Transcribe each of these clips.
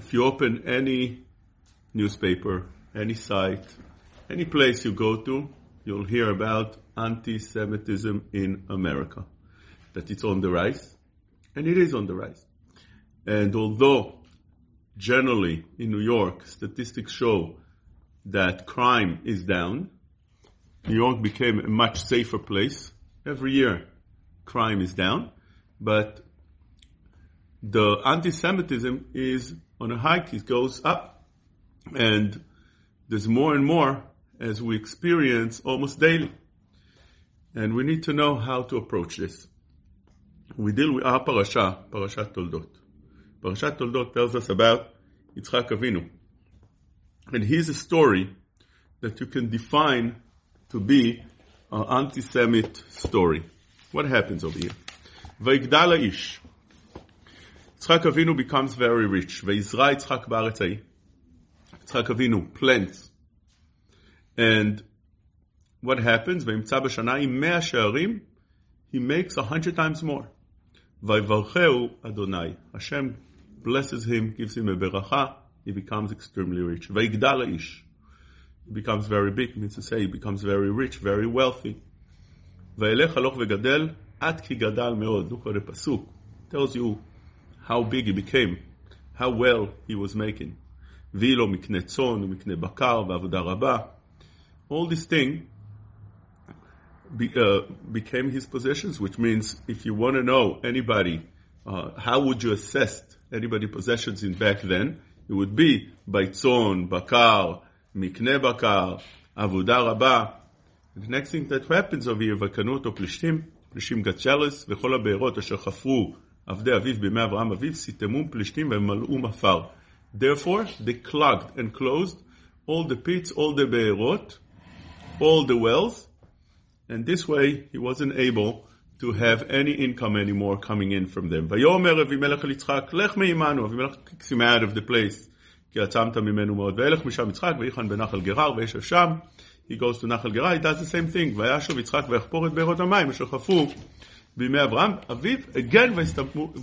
if you open any newspaper, any site, any place you go to, you'll hear about anti-Semitism in America. That it's on the rise, and it is on the rise. And although generally in New York statistics show that crime is down, New York became a much safer place. Every year crime is down, but the anti-Semitism is on a hike, it goes up. And there's more and more as we experience almost daily. And we need to know how to approach this. We deal with our parasha, Parashat Toldot. Parashat Toldot tells us about Yitzchak Avinu. And here's a story that you can define to be an anti-Semite story. What happens over here? Vayigdal ish. Yitzchak Avinu becomes very rich. Ve'izra Yitzchak ba'aretz Avinu plants. And what happens? Ve'imtza b'shanai mea she'arim. He makes a hundred times more. Vaivarcheu Adonai. Hashem blesses him, gives him a beracha. He becomes extremely rich. VeIgdala ish. He becomes very big, means to say he becomes very rich, very wealthy. Ve'elech haloch ve'gadel, at ki gadal meod. Look at the pasuk. Tells you how big he became, how well he was making. ויהי לו מקנה צאן ומקנה בקר ועבודה רבה. All these things be, uh, became his possessions, which means if you want to know anybody, uh, how would you assess anybody possessions in back then? It would be baitzon, bakar, mikne bakar, avodah rabba. The next thing that happens over here, וקנו אותו פלישתים, פלישתים got jealous, וכל הבארות אשר חפרו עבדי אביו בימי אברהם אביו, סיתמום פלישתים ומלאום עפר. Therefore, they clogged and closed all the pits, all the be'erot, all the wells, and this way he wasn't able to have any income anymore coming in from them. ויאמר אבימלך אל יצחק, לך מעמנו, אבימלך kicks him out of the place, כי עצמת ממנו מאוד. וילך משם יצחק, ויחן בנחל גרר, וישב שם. He goes to נחל גרר, he does the same thing. וישוב יצחק ויחפור את בארות המים, אשר חפרו בימי אברהם, אביו, again,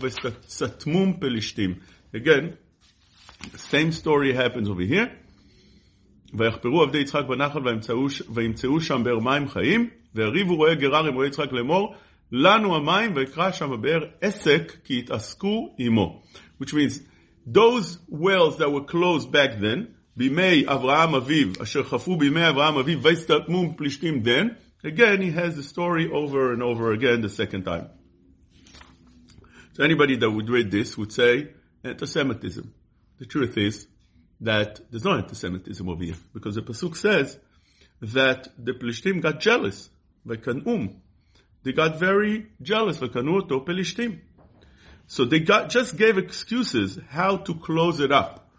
ויסתתמום פלישתים. Again, the same story happens over here. ויחפרו עבדי יצחק בנחל וימצאו שם באר מים חיים, והריבו רועי גרר עם רועי יצחק לאמור, לנו המים, ויקרא שם הבאר עסק, כי התעסקו עמו. Which means, those wells that were closed back then, בימי אברהם אביו, אשר חפרו בימי אברהם אביו, ויסתתמו פלישתים then, again he has the story over and over again the second time. So anybody that would read this would say, anti-Semitism. The truth is that there's no anti-Semitism over here, because the Pasuk says that the Plishtim got jealous. Vekanum. They got very jealous. Vekanu oto Pelishtim. So they got, just gave excuses how to close it up,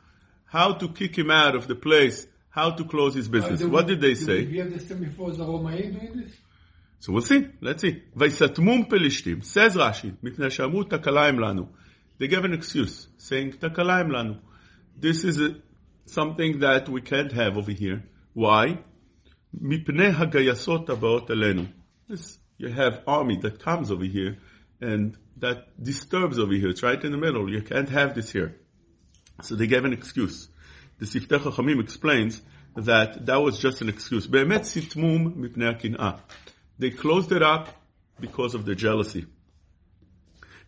how to kick him out of the place, how to close his business. What did they say? Did we have this thing before the Romain doing this? So we'll see. Let's see. ויסתמום פלישתים. Says Rashi, מפני שאמרו תקלה הם לנו. They gave an excuse, saying תקלה הם לנו. This is a, something that we can't have over here. Why? מפני הגייסות הבאות אלינו. This, you have army that comes over here and that disturbs over here. It's right in the middle. You can't have this here. So they gave an excuse. The Siftei Chachamim explains that that was just an excuse. באמת סיתמום מפני הקנאה. They closed it up because of the jealousy.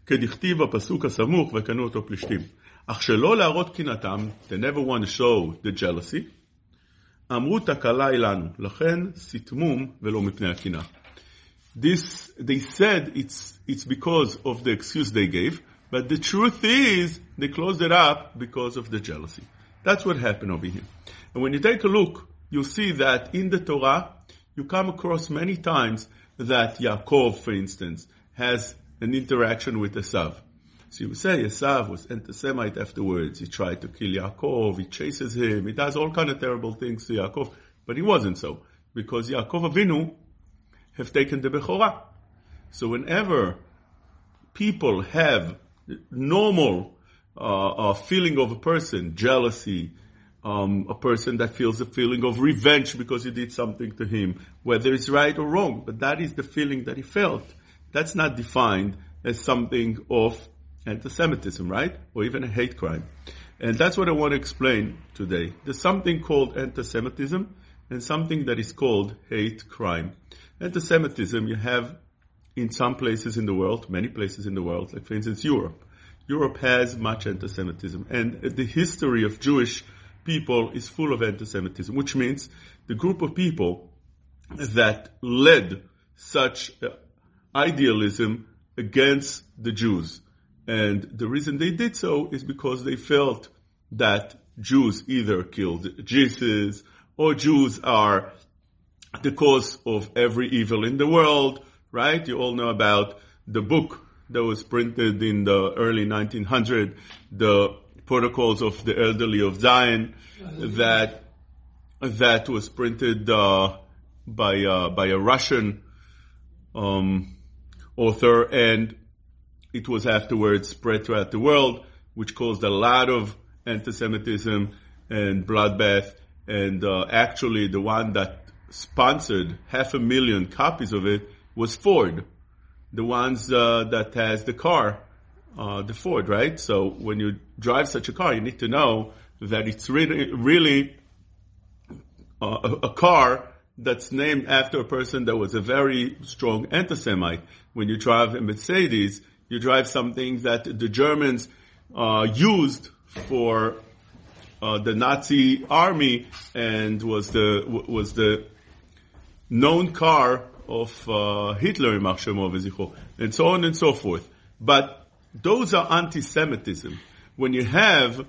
כדכתיב הפסוק הסמוך וקנו אותו פלישתים. אך שלא להראות קנאתם, they never want to show the jealousy, אמרו תקלה היא לנו, לכן סיתמום ולא מפני הקנאה. This, they said it's, it's because of the excuse they gave, but the truth is they closed it up because of the jealousy. That's what happened over here. And when you take a look, you'll see that in the Torah, you come across many times that Yaakov, for instance, has an interaction with Esav. So you say Esav was anti-Semite afterwards. He tried to kill Yaakov. He chases him. He does all kind of terrible things to Yaakov. But he wasn't so. Because Yaakov Avinu have taken the Bechorah. So whenever people have normal uh, uh, feeling of a person, jealousy, um, a person that feels a feeling of revenge because you did something to him, whether it's right or wrong, but that is the feeling that he felt. That's not defined as something of anti-Semitism, right? Or even a hate crime. And that's what I want to explain today. There's something called anti-Semitism and something that is called hate crime. Anti-Semitism you have in some places in the world, many places in the world, like for instance Europe. Europe has much anti-Semitism and the history of Jewish people is full of anti-Semitism, which means the group of people that led such uh, idealism against the Jews. And the reason they did so is because they felt that Jews either killed Jesus or Jews are the cause of every evil in the world, right? You all know about the book that was printed in the early 1900s, the protocols of the elderly of Zion, that that was printed uh, by uh, by a Russian um, author, and it was afterwards spread throughout the world, which caused a lot of anti-Semitism and bloodbath. And uh, actually, the one that sponsored half a million copies of it was Ford, the ones uh, that has the car, uh, the Ford, right? So when you drive such a car, you need to know that it's really, really uh, a, a car that's named after a person that was a very strong anti-Semite. When you drive a Mercedes, you drive something that the Germans uh, used for uh, the Nazi army and was the was the known car of uh, Hitler, and so on and so forth. But those are anti-Semitism. When you have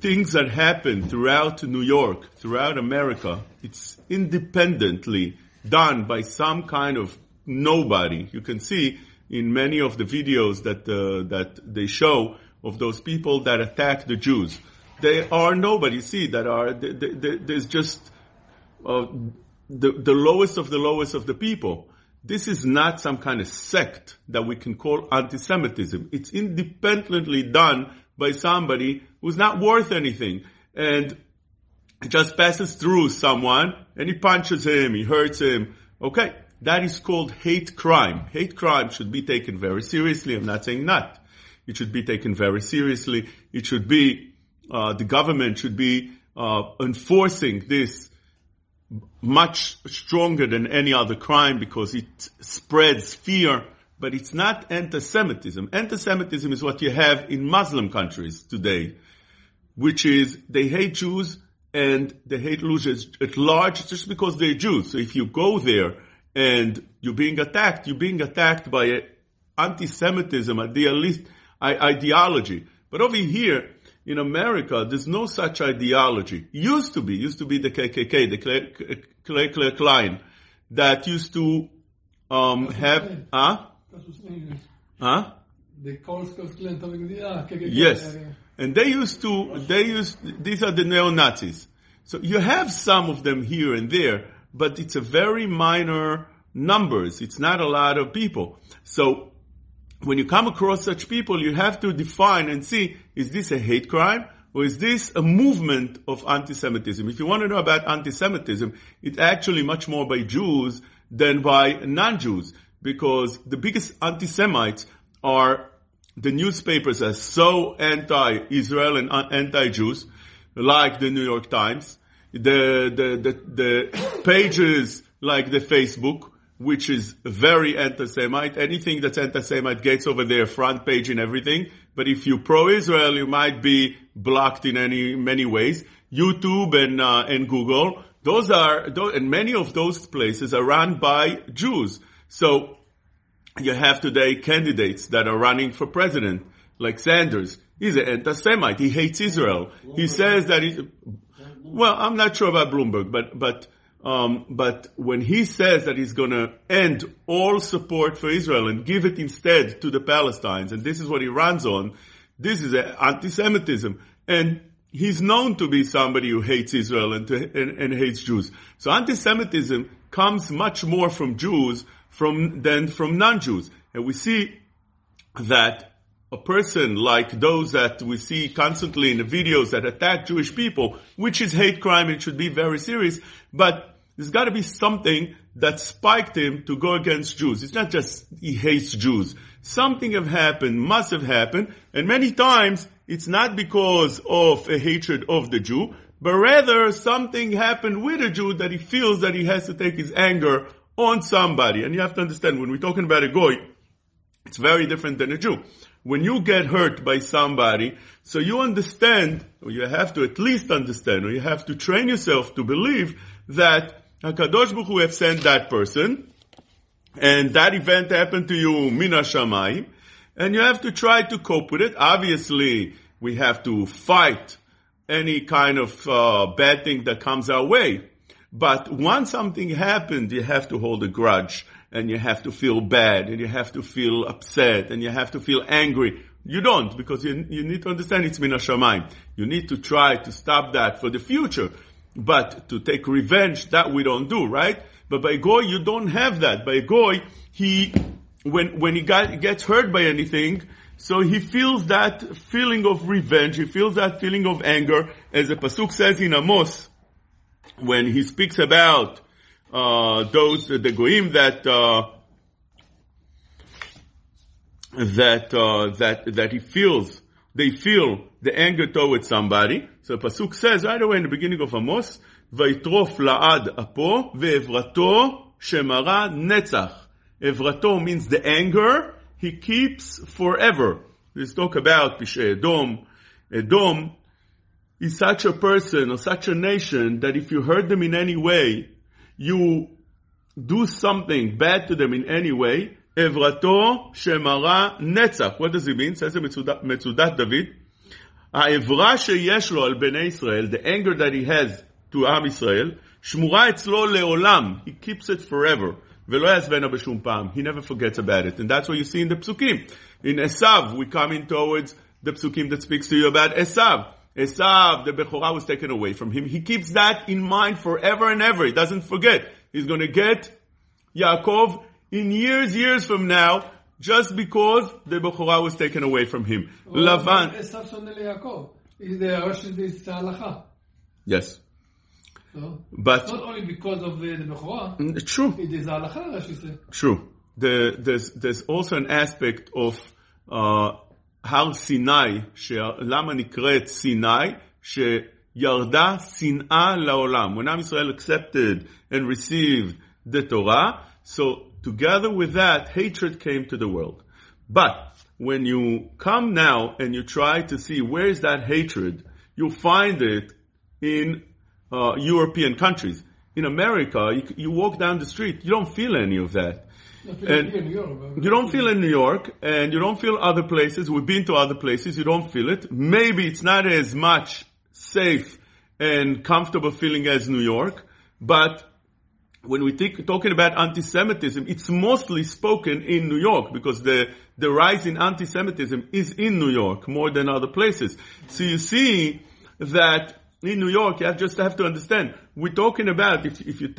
things that happen throughout New York, throughout America, it's independently done by some kind of nobody. You can see in many of the videos that uh, that they show of those people that attack the Jews. They are nobody. See that are they, they, there's just uh, the the lowest of the lowest of the people. This is not some kind of sect that we can call anti-Semitism. It's independently done by somebody who's not worth anything and it just passes through someone and he punches him, he hurts him. Okay, that is called hate crime. Hate crime should be taken very seriously. I'm not saying not. It should be taken very seriously. It should be, uh, the government should be uh, enforcing this much stronger than any other crime because it spreads fear, but it's not anti-Semitism. Anti-Semitism is what you have in Muslim countries today, which is they hate Jews and they hate Jews at large just because they're Jews. So if you go there and you're being attacked, you're being attacked by anti-Semitism, idealist, ideology. But over here, in America, there's no such ideology. Used to be, used to be the KKK, the Clay Clay Klein, that used to um, have, huh? Huh? They call Yes. And they used to, they used, these are the neo-Nazis. So you have some of them here and there, but it's a very minor numbers. It's not a lot of people. So when you come across such people, you have to define and see, is this a hate crime? Or is this a movement of anti-Semitism? If you want to know about anti-Semitism, it's actually much more by Jews than by non-Jews. Because the biggest anti-Semites are the newspapers are so anti-Israel and anti-Jews, like the New York Times, the, the, the, the pages like the Facebook, which is very anti-Semite. Anything that's anti-Semite gets over their front page and everything. But if you're pro-Israel, you might be blocked in any, many ways. YouTube and, uh, and Google, those are, those, and many of those places are run by Jews. So you have today candidates that are running for president, like Sanders. He's an anti-Semite. He hates Israel. He says that he, well, I'm not sure about Bloomberg, but, but, um, but when he says that he's going to end all support for Israel and give it instead to the Palestinians, and this is what he runs on, this is anti-Semitism. And he's known to be somebody who hates Israel and, to, and, and hates Jews. So anti-Semitism comes much more from Jews from, than from non-Jews. And we see that a person like those that we see constantly in the videos that attack Jewish people, which is hate crime and should be very serious, but there's gotta be something that spiked him to go against Jews. It's not just he hates Jews. something have happened, must have happened, and many times it's not because of a hatred of the Jew, but rather something happened with a Jew that he feels that he has to take his anger on somebody. And you have to understand, when we're talking about a goy, it's very different than a Jew. When you get hurt by somebody, so you understand, or you have to at least understand, or you have to train yourself to believe that HaKadosh Baruch Hu have sent that person, and that event happened to you, Mina Shamayim, and you have to try to cope with it. Obviously, we have to fight any kind of uh, bad thing that comes our way. But once something happened, you have to hold a grudge and you have to feel bad and you have to feel upset and you have to feel angry. You don't because you, you need to understand it's min hashamayim. You need to try to stop that for the future. But to take revenge, that we don't do, right? But by Goy, you don't have that. By Goy, he, when, when he got, gets hurt by anything, so he feels that feeling of revenge, he feels that feeling of anger, as the Pasuk says in Amos, when he speaks about uh, those the goyim that uh, that uh, that that he feels they feel the anger towards somebody. So the pasuk says right away in the beginning of Amos, "Vaitrof laad apo ve'evrato shemara netzach." Evrato means the anger he keeps forever. Let's talk about Pishay Edom. Edom is such a person or such a nation that if you hurt them in any way, you do something bad to them in any way, Evrato Shemara Netzach. What does it mean? Says in Metzudat David. העברה שיש לו על בני ישראל, the anger that he has to עם ישראל, שמורה אצלו לעולם. He keeps it forever. ולא יעזבנה בשום פעם. He never forgets about it. And that's what you see in the psukim. In Esav, we come in towards the psukim that speaks to you about Esav. Esav, the Bechorah was taken away from him. He keeps that in mind forever and ever. He doesn't forget. He's going to get Yaakov in years, years from now, just because the Bechorah was taken away from him. Lavan. Esav son Yaakov. Is the Rosh Halacha. Yes. So, but not only because of the, the Bechorah. Mm, true. It is Halacha, Rashi said. True. The, there's, there's also an aspect of uh, הר סיני, למה נקראת סיני? שירדה שנאה לעולם. When עם ישראל accepted and received the Torah, so together with that, hatred came to the world. But when you come now and you try to see where is that hatred, you find it in uh, European countries. In America, you, you walk down the street, you don't feel any of that. And you don't feel in New York, and you don't feel other places. We've been to other places. You don't feel it. Maybe it's not as much safe and comfortable feeling as New York, but when we think, talking about anti-Semitism, it's mostly spoken in New York because the, the rise in anti-Semitism is in New York more than other places. So you see that in New York, you have just have to understand, we're talking about, if, if you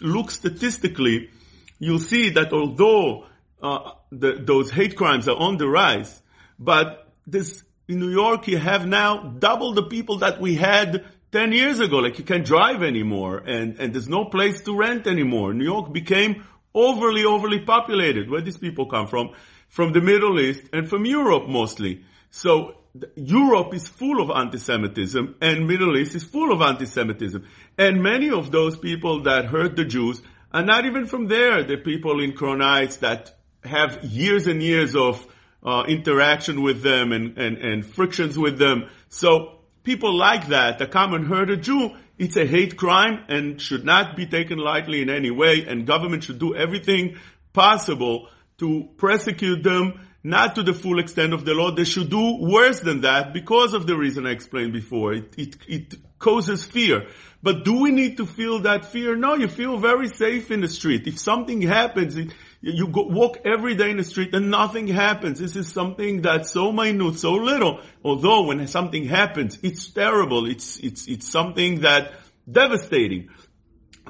look statistically, you'll see that although uh, the, those hate crimes are on the rise, but this in New York you have now double the people that we had 10 years ago. Like you can't drive anymore and, and there's no place to rent anymore. New York became overly, overly populated. Where these people come from? From the Middle East and from Europe mostly. So Europe is full of anti-Semitism and Middle East is full of anti-Semitism. And many of those people that hurt the Jews and not even from there, the people in Crown Heights that have years and years of uh, interaction with them and, and, and frictions with them. So people like that, the common herd of Jew, it's a hate crime and should not be taken lightly in any way. And government should do everything possible to prosecute them, not to the full extent of the law. They should do worse than that because of the reason I explained before. It, it, it causes fear. But do we need to feel that fear? No, you feel very safe in the street. If something happens, you go, walk every day in the street and nothing happens. This is something that's so minute, so little. Although when something happens, it's terrible. It's, it's, it's something that devastating.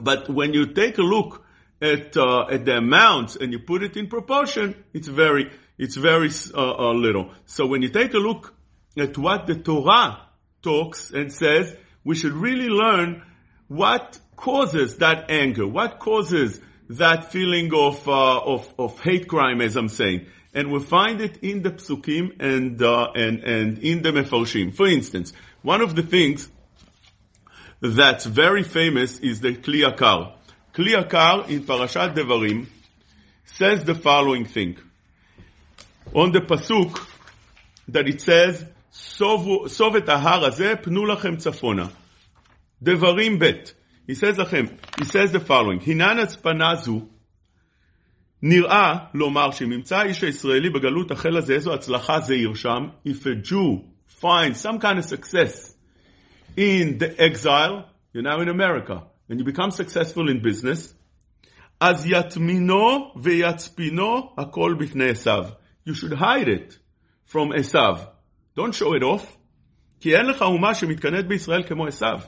But when you take a look at, uh, at the amounts and you put it in proportion, it's very, it's very uh, uh, little. So when you take a look at what the Torah talks and says, we should really learn what causes that anger, what causes that feeling of, uh, of, of hate crime, as I'm saying. And we find it in the psukim and, uh, and, and in the mefarshim. For instance, one of the things that's very famous is the Kli Yakar. Kli Yakar in Parashat Devarim says the following thing. On the pasuk that it says, סוב את ההר הזה, פנו לכם צפונה. דברים ב', he says לכם, he says the following, הנן הצפנה זו, נראה לומר שממצא האיש הישראלי בגלות החל הזה, איזו הצלחה זה ירשם, if a Jew finds some kind of success in the exile, you're now in America, and you become successful in business, אז יטמינו ויצפינו הכל בפני עשיו. You should hide it from עשיו. Don't show it off. כי אין לך אומה שמתקנאת בישראל כמו עשיו.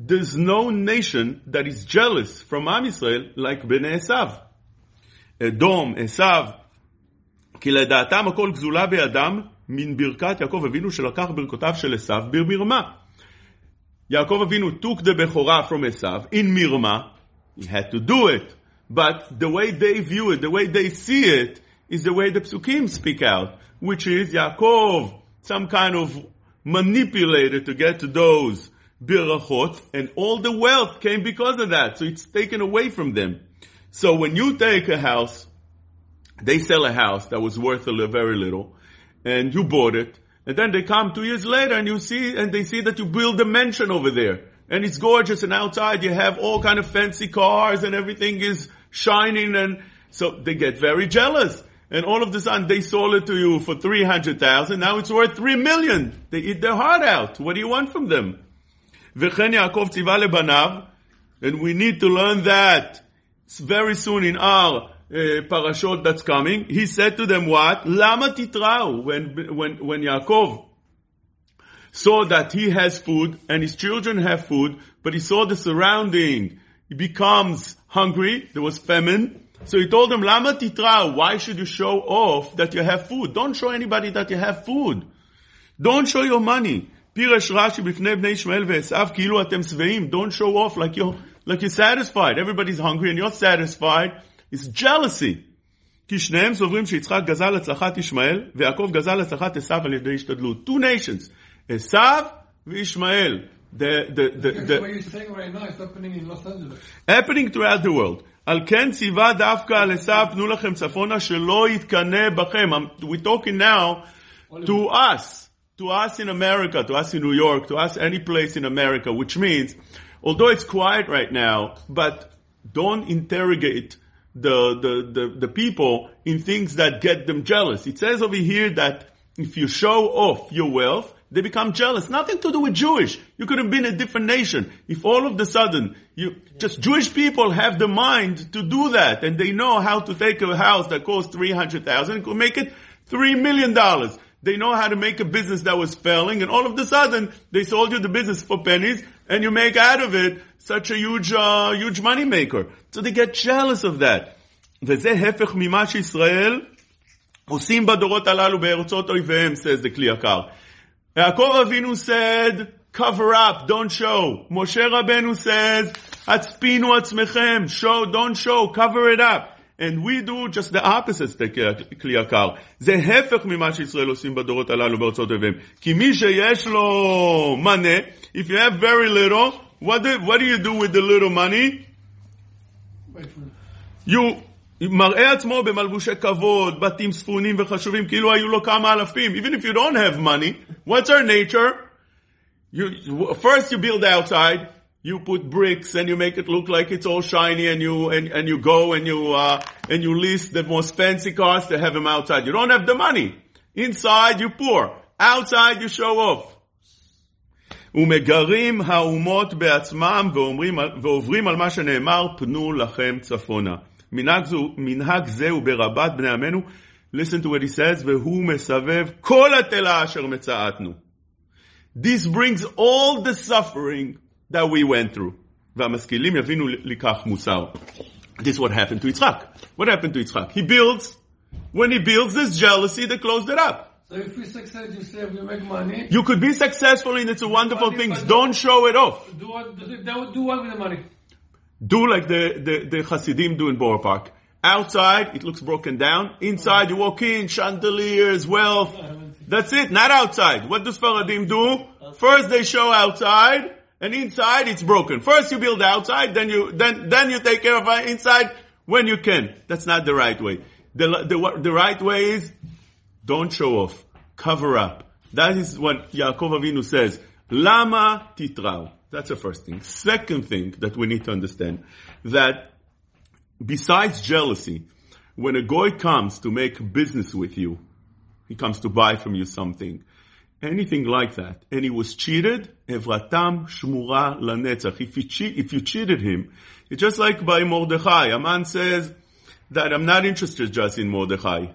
There's no nation that is jealous from עם ישראל like בני עשיו. אדום, עשיו, כי לדעתם הכל גזולה בידם מן ברכת יעקב אבינו שלקח ברכותיו של עשיו במרמה. יעקב אבינו took the בכורה from עשיו in מרמה, he had to do it, but the way they view it, the way they see it, is the way the psukim speak out, which is Yaakov, some kind of manipulator to get to those birachot, and all the wealth came because of that. So it's taken away from them. So when you take a house, they sell a house that was worth a very little, and you bought it, and then they come two years later and you see, and they see that you build a mansion over there. And it's gorgeous and outside you have all kind of fancy cars and everything is shining and so they get very jealous. And all of a sudden they sold it to you for 300,000. Now it's worth 3 million. They eat their heart out. What do you want from them? וכן יעקב ציווה לבניו, and we need to learn that very soon in our uh, parashot that's coming. He said to them what? למה תתראו? When, when, when Yaakov saw that he has food and his children have food, but he saw the surrounding, he becomes hungry, there was famine, so he told them, Lama titra, why should you show off that you have food? Don't show anybody that you have food. Don't show your money. פירש רש"י בפני בני ישמעאל ועשיו כאילו אתם שבעים. Don't show off like you're, like you're satisfied. Everybody's hungry and you're satisfied. It's jealousy. כי שניהם סוברים שיצחק גזל הצלחת ישמעאל ויעקב גזל הצלחת עשיו על ידי השתדלות. Two nations. עשיו וישמעאל. The, the, the, the, what you're saying right now is happening in Los Angeles. happening throughout the world. על כן ציווה דווקא על עשיו, פנו לכם צפונה, שלא יתקנא בכם. I'm- We're talking now to us, to us in America, to us in New York, to us any place in America, which means, although it's quiet right now, but don't interrogate the, the, the, the people in things that get them jealous. It says over here that if you show off your wealth, they become jealous. Nothing to do with Jewish. You could have been a different nation. If all of the sudden you, just Jewish people have the mind to do that and they know how to take a house that costs 300,000 and could make it $3 million. They know how to make a business that was failing and all of the sudden they sold you the business for pennies and you make out of it such a huge, uh, huge money maker. So they get jealous of that. וזה הפך ממה שישראל עושים בדורות הללו בארצות אויביהם, says the Kli Yakar. יעקב אבינו said, cover up, don't show. משה רבנו says, הצפינו עצמכם, show, don't show, cover it up. And we do just the opposite, the כלי יקר. זה הפך ממה שישראל עושים בדורות הללו בארצות אויביהם. כי מי שיש לו money, if you have very little, what do, what do you do with the little money? Wait for it. you, מראה עצמו במלבושי כבוד, בתים ספונים וחשובים, כאילו היו לו כמה אלפים. Even if you don't have money, what's our nature? You, first you build outside, you put bricks and you make it look like it's all shiny and you, and, and you go and you, uh, and you list the most fancy cars to have them outside. You don't have the money. Inside you poor. Outside you show off. ומגרים האומות בעצמם ואומרים, ועוברים על מה שנאמר, פנו לכם צפונה. מנהג, זו, מנהג זה הוא ברבת בני עמנו, listen to what he says, והוא מסבב כל התלה אשר מצאתנו. This brings all the suffering that we went through. והמשכילים יבינו לכך מוסר. This is what happened to יצחק. What happened to יצחק? He builds, when he builds this jealousy, they closed it up. So if we succeed, you say we make money. You could be successful and it's a wonderful thing. Don't show it off. Do what? Do, they would do what with the money? Do like the, the, the Hasidim do in Borough Park. Outside, it looks broken down. Inside, you walk in, chandeliers, wealth. That's it, not outside. What does Sfaradim do? First they show outside, and inside it's broken. First you build outside, then you, then, then you take care of uh, inside when you can. That's not the right way. The, the, the right way is, don't show off. Cover up. That is what Yaakov Avinu says. Lama titrau. That's the first thing. Second thing that we need to understand, that besides jealousy, when a goy comes to make business with you, he comes to buy from you something, anything like that, and he was cheated, evratam shmura lanetzach. If you, cheat, if you cheated him, it's just like by Mordechai. A man says that I'm not interested just in Mordechai.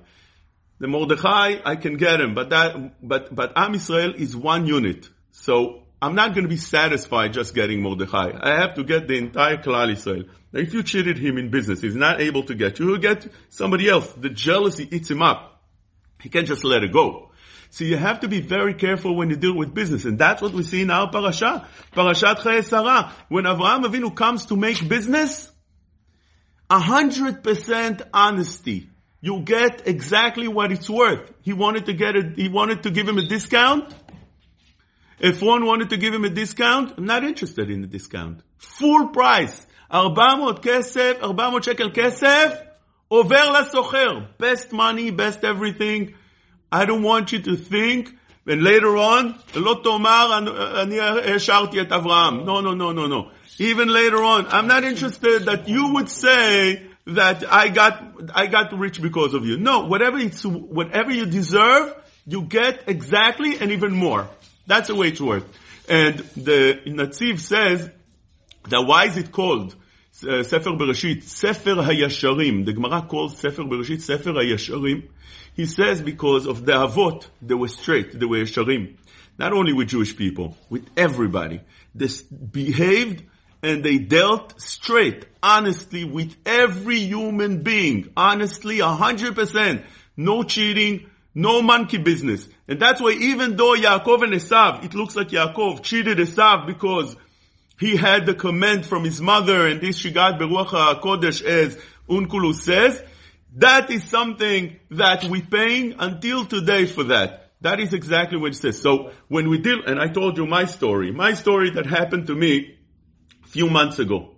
The Mordechai, I can get him, but that, but, but Am Israel is one unit. So I'm not going to be satisfied just getting Mordechai. I have to get the entire Klal Israel. Now, if you cheated him in business, he's not able to get you, he'll get somebody else. The jealousy eats him up. He can't just let it go. So you have to be very careful when you deal with business. And that's what we see in our parasha. Parashat Chayei Sarah. When Avraham Avinu comes to make business, a hundred percent honesty. You get exactly what it's worth. He wanted to get it, he wanted to give him a discount. If one wanted to give him a discount, I'm not interested in the discount. Full price. 400 כסף, 400 שקל כסף, עובר לסוחר. Best money, best everything. I don't want you to think, and later on, לא תאמר, אני השארתי את אברהם. No, no, no, no, no. Even later on, I'm not interested that you would say that I got, I got rich because of you. No, whatever it's, whatever you deserve, you get exactly and even more. That's the way it works. And the Netziv says that why is it called uh, Sefer Bereshit, Sefer Hayasharim? The Gemara calls Sefer Bereshit Sefer Hayasharim. He says because of the Avot, they were straight, they were Yasharim. Not only with Jewish people, with everybody. They behaved and they dealt straight, honestly, with every human being. Honestly, a hundred percent. No cheating, no monkey business. And that's why even though Yaakov and Esav, it looks like Yaakov cheated Esav because he had the command from his mother and this she Shigat Beruach HaKodesh as Onkelos says, that is something that we're paying until today for that. That is exactly what it says. So when we deal, and I told you my story, my story that happened to me a few months ago.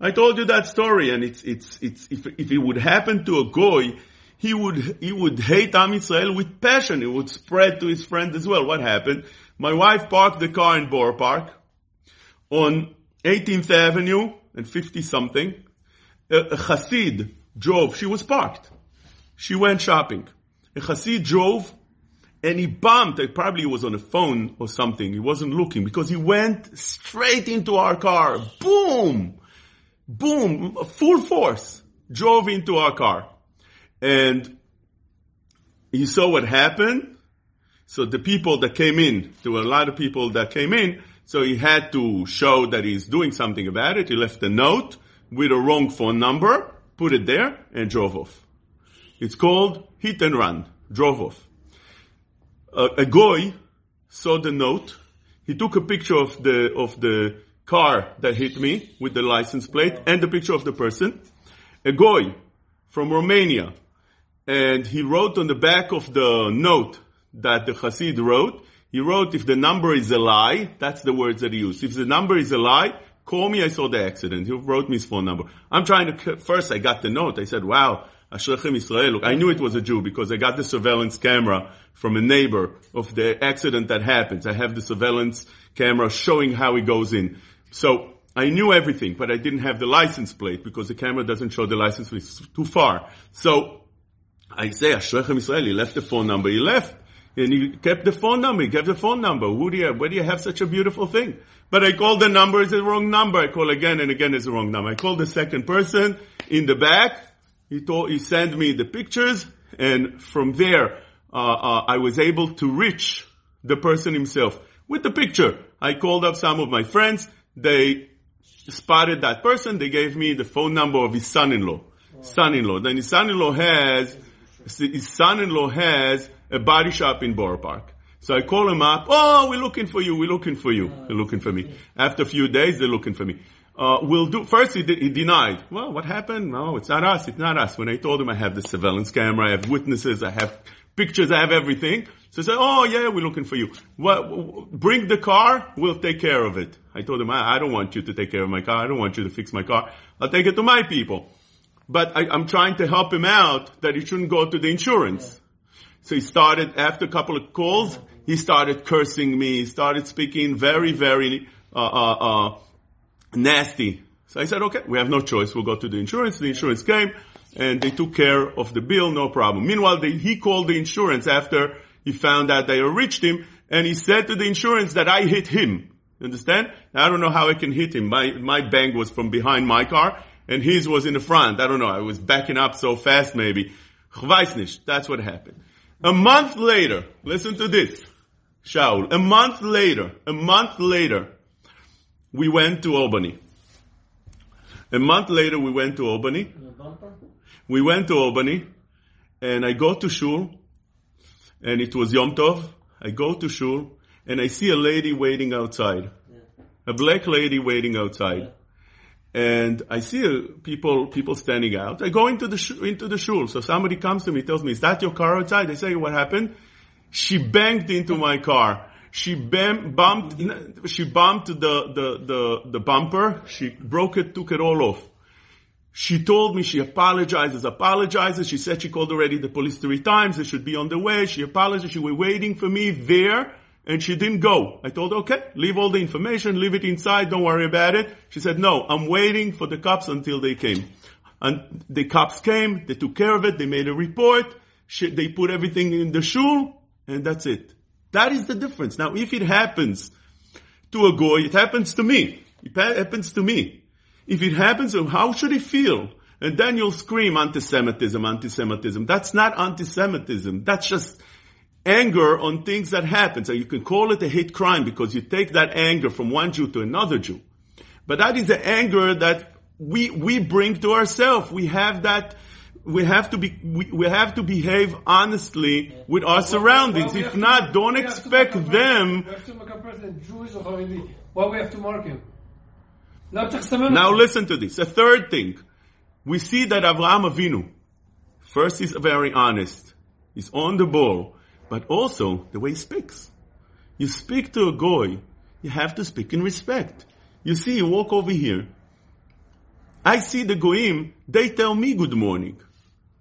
I told you that story and it's, it's, it's, if, if it would happen to a goy, he would, he would hate Am Israel with passion. It would spread to his friends as well. What happened? My wife parked the car in Borough Park on 18th Avenue and 50 something. A, a Hasid drove. She was parked. She went shopping. A Hasid drove and he bumped. It probably was on a phone or something. He wasn't looking because he went straight into our car. Boom! Boom! Full force. Drove into our car. And he saw what happened. So the people that came in, there were a lot of people that came in, so he had to show that he's doing something about it. He left a note with a wrong phone number, put it there, and drove off. It's called hit and run. Drove off. A goy saw the note. He took a picture of the of the car that hit me with the license plate and the picture of the person. A goy from Romania and he wrote on the back of the note that the Hasid wrote, he wrote, if the number is a lie, that's the words that he used. If the number is a lie, call me, I saw the accident. He wrote me his phone number. I'm trying to, first I got the note. I said, wow, Ashrechem Israel. I knew it was a Jew because I got the surveillance camera from a neighbor of the accident that happens. I have the surveillance camera showing how he goes in. So I knew everything, but I didn't have the license plate because the camera doesn't show the license plate. It's too far. So I say, Ashrechem Israel, he left the phone number, he left. And he kept the phone number, he kept the phone number. Who do you have? Where do you have such a beautiful thing? But I called the number, it's the wrong number. I call again and again, it's the wrong number. I called the second person in the back. He told, he sent me the pictures and from there, uh, uh, I was able to reach the person himself with the picture. I called up some of my friends. They spotted that person. They gave me the phone number of his son-in-law. Son-in-law. Then his son-in-law has his son-in-law has a body shop in Borough Park. So I call him up. Oh, we're looking for you. We're looking for you. They're looking for me. After a few days, they're looking for me. uh, we'll do, first he, de- he denied. Well, what happened? No, it's not us, it's not us. When I told him I have the surveillance camera, I have witnesses, I have pictures, I have everything. So he said, oh yeah, we're looking for you. Well, bring the car, we'll take care of it. I told him, I, I don't want you to take care of my car, I don't want you to fix my car. I'll take it to my people. But I, I'm trying to help him out that he shouldn't go to the insurance. So he started, after a couple of calls, he started cursing me, he started speaking very, very, uh, uh, uh, nasty. So I said, okay, we have no choice. We'll go to the insurance. The insurance came and they took care of the bill, no problem. Meanwhile, they, he called the insurance after he found out they reached him and he said to the insurance that I hit him. You understand? I don't know how I can hit him. My, my bang was from behind my car and his was in the front. I don't know. I was backing up so fast maybe. That's what happened. A month later, listen to this, Shaul. A month later, a month later, we went to Albany. A month later, we went to Albany. We went to Albany, and I go to shul, and it was Yom Tov. I go to shul, and I see a lady waiting outside, a black lady waiting outside, and I see uh, people people standing out. I go into the sh- into the shul, so somebody comes to me, tells me, "Is that your car outside?" I say, "What happened?" She banged into my car she bam, bumped, she bumped the, the, the, the bumper. She broke it, took it all off. She told me she apologizes, apologizes. She said she called already the police three times. They should be on the way. She apologized. She was waiting for me there and she didn't go. I told her, okay, leave all the information, leave it inside, don't worry about it. She said, no, I'm waiting for the cops until they came. And the cops came, they took care of it, they made a report, she, they put everything in the shul, and that's it. That is the difference. Now, if it happens to a goy, it happens to me. It happens to me. If it happens, how should he feel? And then you'll scream anti-Semitism, anti-Semitism. That's not anti-Semitism. That's just anger on things that happen. So you can call it a hate crime because you take that anger from one Jew to another Jew. But that is the anger that we, we bring to ourselves. We have that we have to be we, we have to behave honestly with our surroundings. Well, if not, to, don't expect them. Why we have to mark him? Now listen to this. A third thing, we see that Avraham Avinu, first he's very honest, he's on the ball, but also the way he speaks. You speak to a goy, you have to speak in respect. You see, you walk over here. I see the goyim, they tell me good morning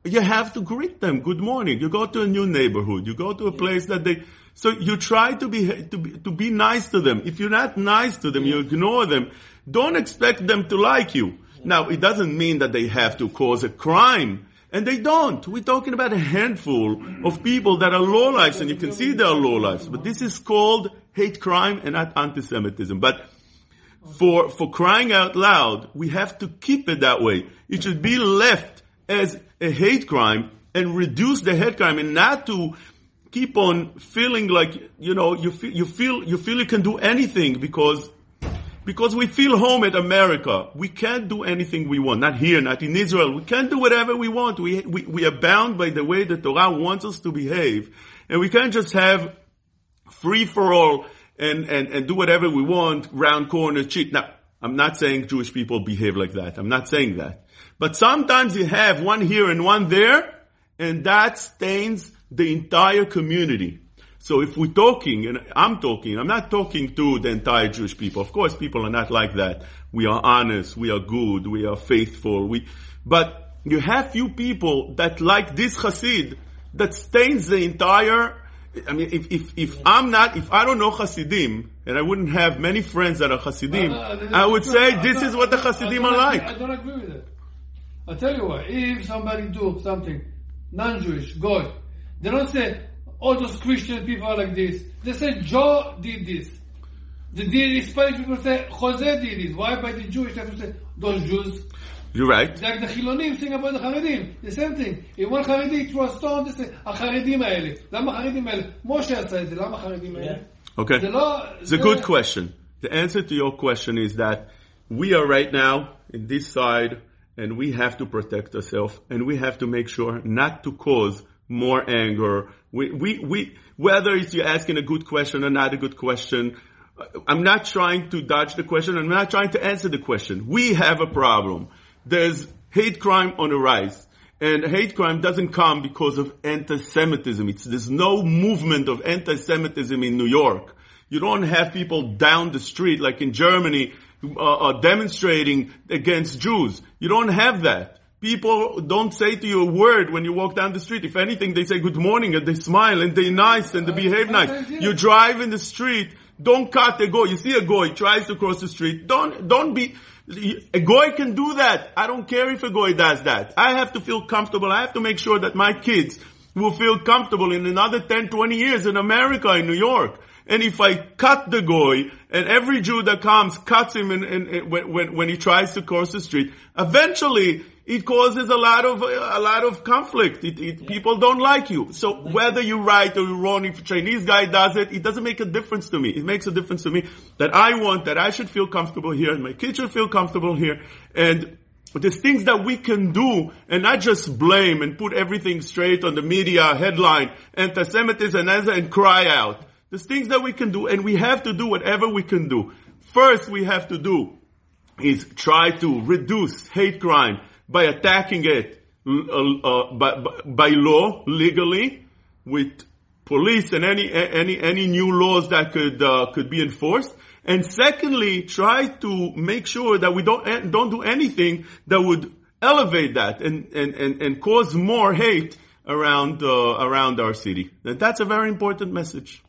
you have to greet them. Good morning. You go to a new neighborhood. You go to a place that they, so you try to be, to be, to be nice to them. If you're not nice to them, you ignore them. Don't expect them to like you. Now, it doesn't mean that they have to cause a crime. And they don't. We're talking about a handful of people that are lowlifes, and you can see they are lowlifes. But this is called hate crime and not anti-Semitism. But for, for crying out loud, we have to keep it that way. It should be left as a hate crime and reduce the hate crime and not to keep on feeling like, you know, you feel, you feel, you feel you can do anything because, because we feel home at America. We can't do anything we want. Not here, not in Israel. We can't do whatever we want. We, we, we are bound by the way the Torah wants us to behave. And we can't just have free for all and, and, and do whatever we want, round corners, cheat. Now, I'm not saying Jewish people behave like that. I'm not saying that. But sometimes you have one here and one there, and that stains the entire community. So if we're talking, and I'm talking, I'm not talking to the entire Jewish people. Of course, people are not like that. We are honest, we are good, we are faithful, we, but you have few people that like this Hasid that stains the entire, I mean, if, if, if I'm not, if I don't know Hasidim, and I wouldn't have many friends that are Hasidim, uh, I would say this is what the Hasidim are like. I don't agree with it. I'll tell you what, if somebody do something, non-Jewish, God, they don't say, all those Christian people are like this. They say, Joe did this. The, the Spanish people say, Jose did this. Why by the Jewish they have to say, those Jews? You're right. Like the Chilonim sing about the Haredim. The same thing. If one Haredi threw a stone, they say, החרדים האלה. למה החרדים האלה? משה עשה את זה, למה החרדים האלה? Okay. It's a good question. The answer to your question is that we are right now in this side and we have to protect ourselves and we have to make sure not to cause more anger. We, we, we, whether it's you asking a good question or not a good question, I'm not trying to dodge the question. I'm not trying to answer the question. We have a problem. There's hate crime on the rise. And hate crime doesn't come because of anti-Semitism. It's, there's no movement of anti-Semitism in New York. You don't have people down the street like in Germany uh, uh, demonstrating against Jews. You don't have that. People don't say to you a word when you walk down the street. If anything, they say good morning and they smile and they're nice and they behave nice. You drive in the street, don't cut a goy. You see a goy tries to cross the street. Don't, don't be, a goy can do that. I don't care if a goy does that. I have to feel comfortable. I have to make sure that my kids will feel comfortable in another 10, 20 years in America, in New York. And if I cut the goy, and every Jew that comes cuts him in, in, in, when, when he tries to cross the street, eventually it causes a lot of a lot of conflict. It, it, yeah. People don't like you. So whether you're right or you're wrong, if a Chinese guy does it, it doesn't make a difference to me. It makes a difference to me that I want that I should feel comfortable here, and my kids should feel comfortable here, and there's things that we can do and not just blame and put everything straight on the media headline, anti-Semitism and, and cry out. There's things that we can do and we have to do whatever we can do. First we have to do is try to reduce hate crime by attacking it uh, by, by law, legally, with police and any any any new laws that could uh, could be enforced. And secondly, try to make sure that we don't eh, don't do anything that would elevate that and and and, and cause more hate around uh, around our city. That's a very important message.